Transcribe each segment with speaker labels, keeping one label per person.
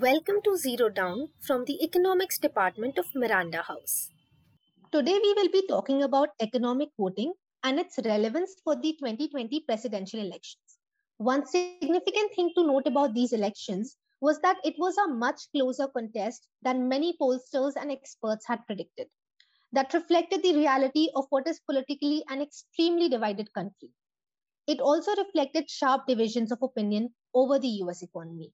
Speaker 1: Welcome to Zero Down from the Economics Department of Miranda House.
Speaker 2: Today we will be talking about economic voting and its relevance for the 2020 presidential elections. One significant thing to note about these elections was that it was a much closer contest than many pollsters and experts had predicted. That reflected the reality of what is politically an extremely divided country. It also reflected sharp divisions of opinion over the US economy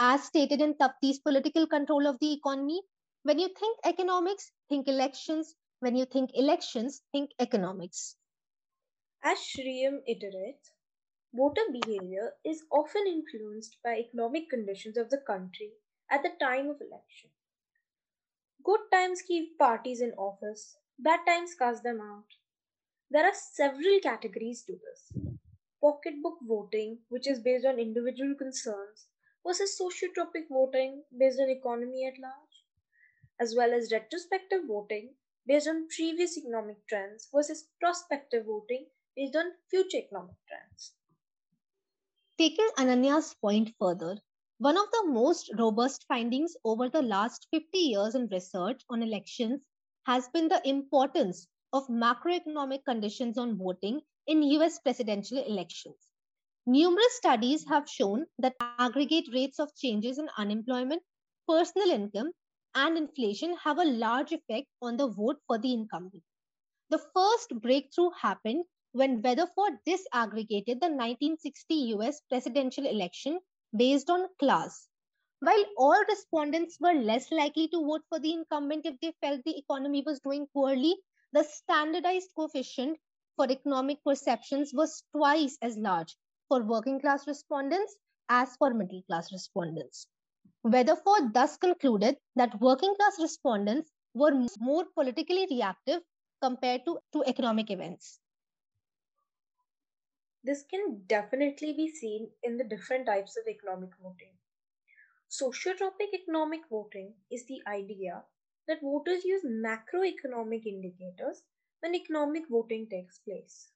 Speaker 2: as stated in Tufte's political control of the economy, when you think economics, think elections. When you think elections, think economics.
Speaker 3: As Shriyam iterates, voter behavior is often influenced by economic conditions of the country at the time of election. Good times keep parties in office, bad times cast them out. There are several categories to this. Pocketbook voting, which is based on individual concerns, versus sociotropic voting based on economy at large, as well as retrospective voting based on previous economic trends versus prospective voting based on future economic trends.
Speaker 2: Taking Ananya's point further, one of the most robust findings over the last 50 years in research on elections has been the importance of macroeconomic conditions on voting in US presidential elections. Numerous studies have shown that aggregate rates of changes in unemployment, personal income, and inflation have a large effect on the vote for the incumbent. The first breakthrough happened when Weatherford disaggregated the 1960 US presidential election based on class. While all respondents were less likely to vote for the incumbent if they felt the economy was doing poorly, the standardized coefficient for economic perceptions was twice as large for working class respondents as for middle class respondents. Weatherford thus concluded that working class respondents were more politically reactive compared to, to economic events.
Speaker 3: This can definitely be seen in the different types of economic voting. Sociotropic economic voting is the idea that voters use macroeconomic indicators when economic voting takes place.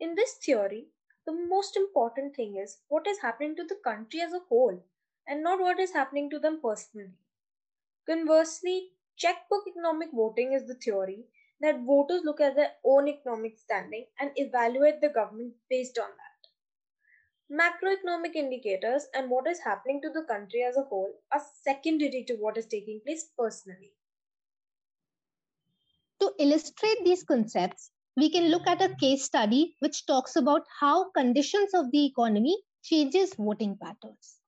Speaker 3: In this theory, the most important thing is what is happening to the country as a whole and not what is happening to them personally. Conversely, checkbook economic voting is the theory that voters look at their own economic standing and evaluate the government based on that. Macroeconomic indicators and what is happening to the country as a whole are secondary to what is taking place personally.
Speaker 2: To illustrate these concepts, we can look at a case study which talks about how conditions of the economy changes voting patterns.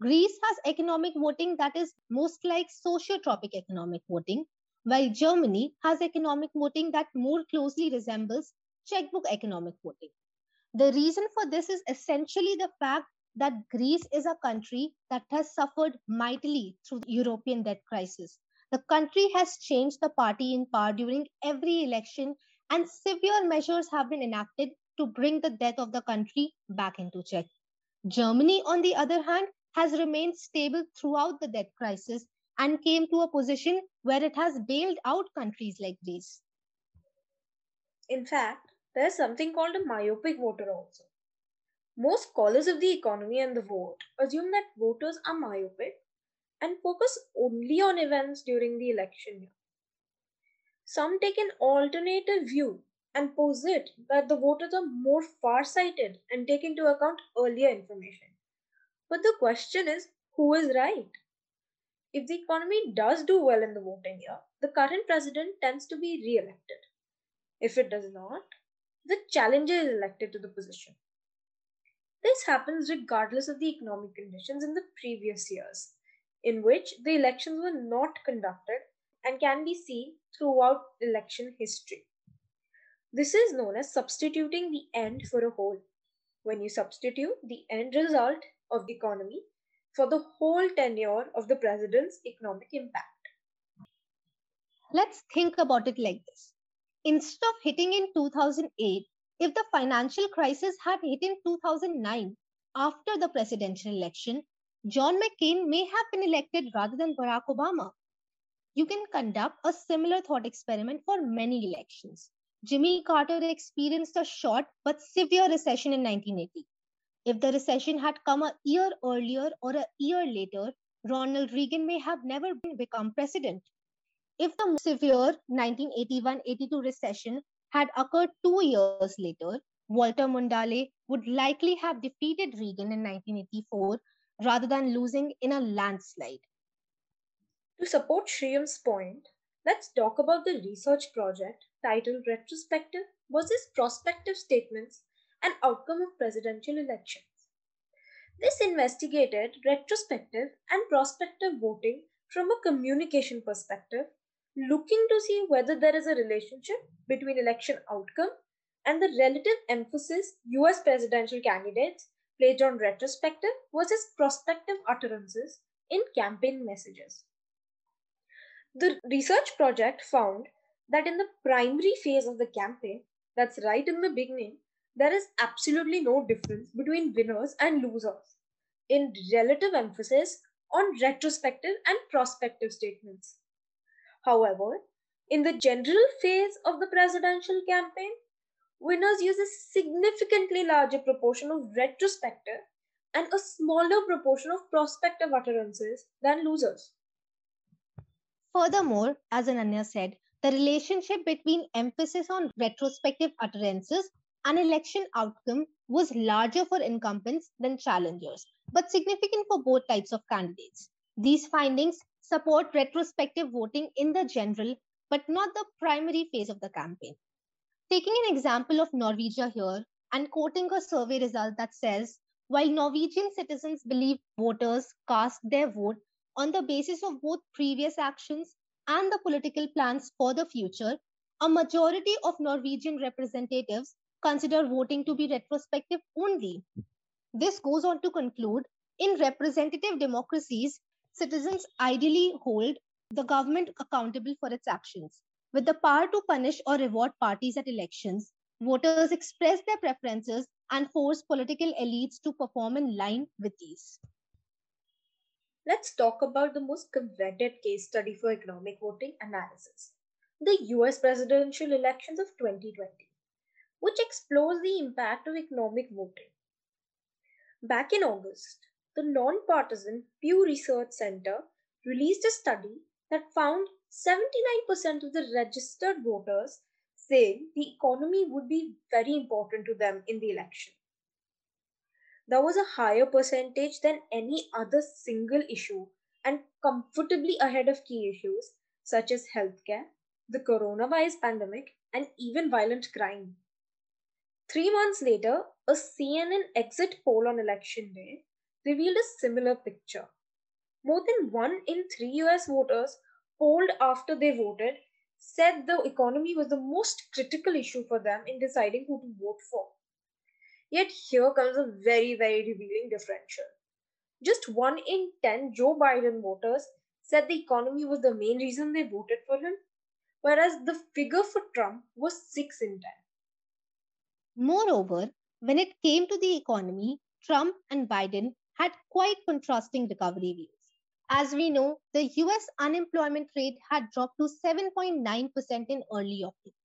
Speaker 2: Greece has economic voting that is most like sociotropic economic voting, while Germany has economic voting that more closely resembles checkbook economic voting. The reason for this is essentially the fact that Greece is a country that has suffered mightily through the European debt crisis. The country has changed the party in power during every election and severe measures have been enacted to bring the debt of the country back into check. Germany, on the other hand, has remained stable throughout the debt crisis and came to a position where it has bailed out countries like Greece.
Speaker 3: In fact, there is something called a myopic voter also. Most scholars of the economy and the vote assume that voters are myopic and focus only on events during the election year. Some take an alternative view and posit that the voters are more far-sighted and take into account earlier information. But the question is, who is right? If the economy does do well in the voting year, the current president tends to be re-elected. If it does not, the challenger is elected to the position. This happens regardless of the economic conditions in the previous years, in which the elections were not conducted and can be seen throughout election history. This is known as substituting the end for a whole. When you substitute the end result of the economy for the whole tenure of the president's economic impact.
Speaker 2: Let's think about it like this. Instead of hitting in 2008, if the financial crisis had hit in 2009 after the presidential election, John McCain may have been elected rather than Barack Obama you can conduct a similar thought experiment for many elections. Jimmy Carter experienced a short but severe recession in 1980. If the recession had come a year earlier or a year later, Ronald Reagan may have never become president. If the severe 1981 82 recession had occurred two years later, Walter Mondale would likely have defeated Reagan in 1984 rather than losing in a landslide.
Speaker 3: To support Shriyam's point, let's talk about the research project titled Retrospective versus Prospective Statements and Outcome of Presidential Elections. This investigated retrospective and prospective voting from a communication perspective, looking to see whether there is a relationship between election outcome and the relative emphasis US presidential candidates placed on retrospective versus prospective utterances in campaign messages. The research project found that in the primary phase of the campaign, that's right in the beginning, there is absolutely no difference between winners and losers in relative emphasis on retrospective and prospective statements. However, in the general phase of the presidential campaign, winners use a significantly larger proportion of retrospective and a smaller proportion of prospective utterances than losers.
Speaker 2: Furthermore, as Ananya said, the relationship between emphasis on retrospective utterances and election outcome was larger for incumbents than challengers, but significant for both types of candidates. These findings support retrospective voting in the general, but not the primary phase of the campaign. Taking an example of Norwegia here and quoting a survey result that says, while Norwegian citizens believe voters cast their vote on the basis of both previous actions and the political plans for the future, a majority of Norwegian representatives consider voting to be retrospective only. This goes on to conclude in representative democracies, citizens ideally hold the government accountable for its actions. With the power to punish or reward parties at elections, voters express their preferences and force political elites to perform in line with these.
Speaker 3: Let's talk about the most coveted case study for economic voting analysis the US presidential elections of 2020, which explores the impact of economic voting. Back in August, the non-partisan Pew Research Center released a study that found 79% of the registered voters saying the economy would be very important to them in the election. That was a higher percentage than any other single issue and comfortably ahead of key issues such as healthcare, the coronavirus pandemic, and even violent crime. Three months later, a CNN exit poll on election day revealed a similar picture. More than one in three US voters polled after they voted said the economy was the most critical issue for them in deciding who to vote for. Yet here comes a very, very revealing differential. Just one in 10 Joe Biden voters said the economy was the main reason they voted for him, whereas the figure for Trump was 6 in 10.
Speaker 2: Moreover, when it came to the economy, Trump and Biden had quite contrasting recovery views. As we know, the US unemployment rate had dropped to 7.9% in early October.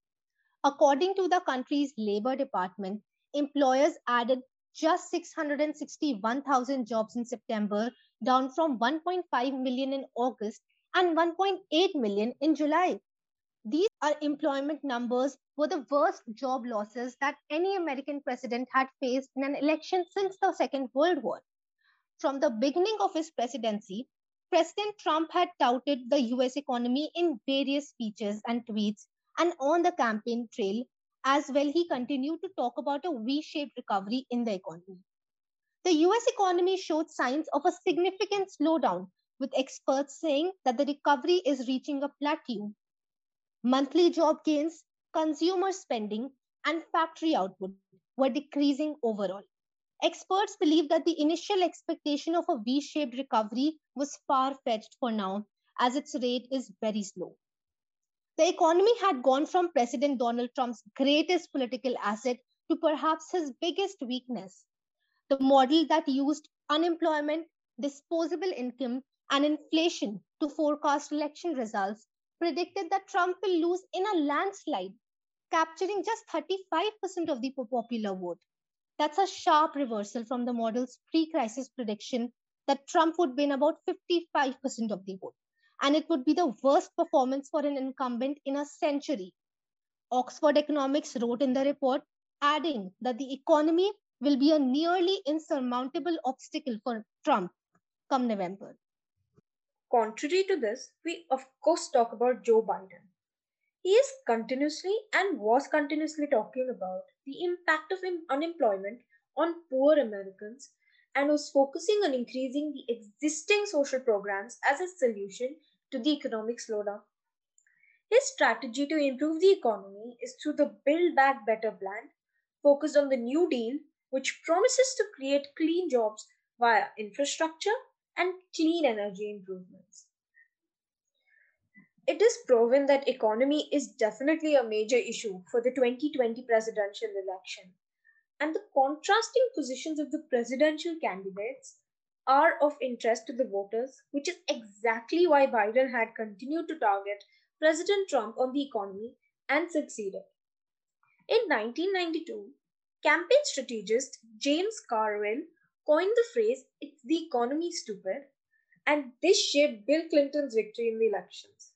Speaker 2: According to the country's Labor Department, employers added just 661,000 jobs in September, down from 1.5 million in August and 1.8 million in July. These unemployment numbers were the worst job losses that any American president had faced in an election since the Second World War. From the beginning of his presidency, President Trump had touted the US economy in various speeches and tweets, and on the campaign trail as well, he continued to talk about a V shaped recovery in the economy. The US economy showed signs of a significant slowdown, with experts saying that the recovery is reaching a plateau. Monthly job gains, consumer spending, and factory output were decreasing overall. Experts believe that the initial expectation of a V shaped recovery was far fetched for now, as its rate is very slow. The economy had gone from President Donald Trump's greatest political asset to perhaps his biggest weakness. The model that used unemployment, disposable income, and inflation to forecast election results predicted that Trump will lose in a landslide, capturing just 35% of the popular vote. That's a sharp reversal from the model's pre crisis prediction that Trump would win about 55% of the vote. And it would be the worst performance for an incumbent in a century. Oxford Economics wrote in the report, adding that the economy will be a nearly insurmountable obstacle for Trump come November.
Speaker 3: Contrary to this, we of course talk about Joe Biden. He is continuously and was continuously talking about the impact of unemployment on poor Americans and was focusing on increasing the existing social programs as a solution to the economic slowdown. His strategy to improve the economy is through the Build Back Better plan, focused on the New Deal, which promises to create clean jobs via infrastructure and clean energy improvements. It is proven that economy is definitely a major issue for the 2020 presidential election and the contrasting positions of the presidential candidates are of interest to the voters, which is exactly why Biden had continued to target President Trump on the economy and succeeded. In 1992, campaign strategist James Carville coined the phrase, It's the economy, stupid, and this shaped Bill Clinton's victory in the elections.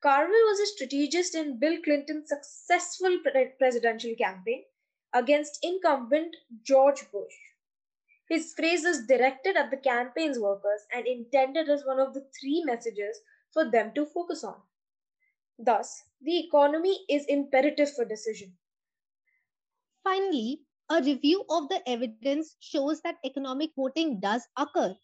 Speaker 3: Carville was a strategist in Bill Clinton's successful pre- presidential campaign against incumbent George Bush. His phrase is directed at the campaign's workers and intended as one of the three messages for them to focus on. Thus, the economy is imperative for decision.
Speaker 2: Finally, a review of the evidence shows that economic voting does occur.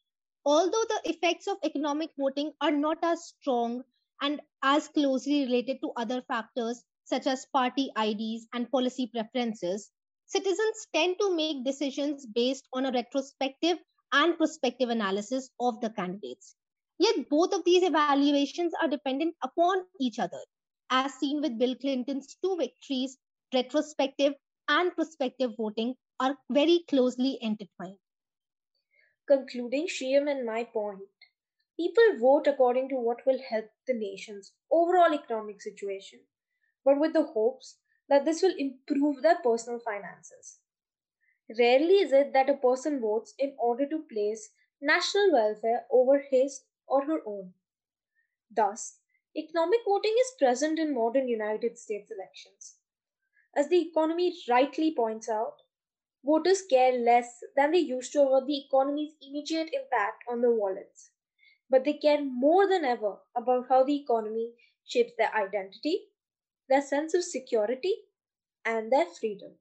Speaker 2: Although the effects of economic voting are not as strong and as closely related to other factors such as party IDs and policy preferences, citizens tend to make decisions based on a retrospective and prospective analysis of the candidates. Yet both of these evaluations are dependent upon each other, as seen with Bill Clinton's two victories, retrospective and prospective voting are very closely intertwined.
Speaker 3: Concluding Shyam and my point, people vote according to what will help the nation's overall economic situation, but with the hopes that this will improve their personal finances. Rarely is it that a person votes in order to place national welfare over his or her own. Thus, economic voting is present in modern United States elections. As the Economist rightly points out, voters care less than they used to about the economy's immediate impact on their wallets. But they care more than ever about how the economy shapes their identity, their sense of security, and their freedom.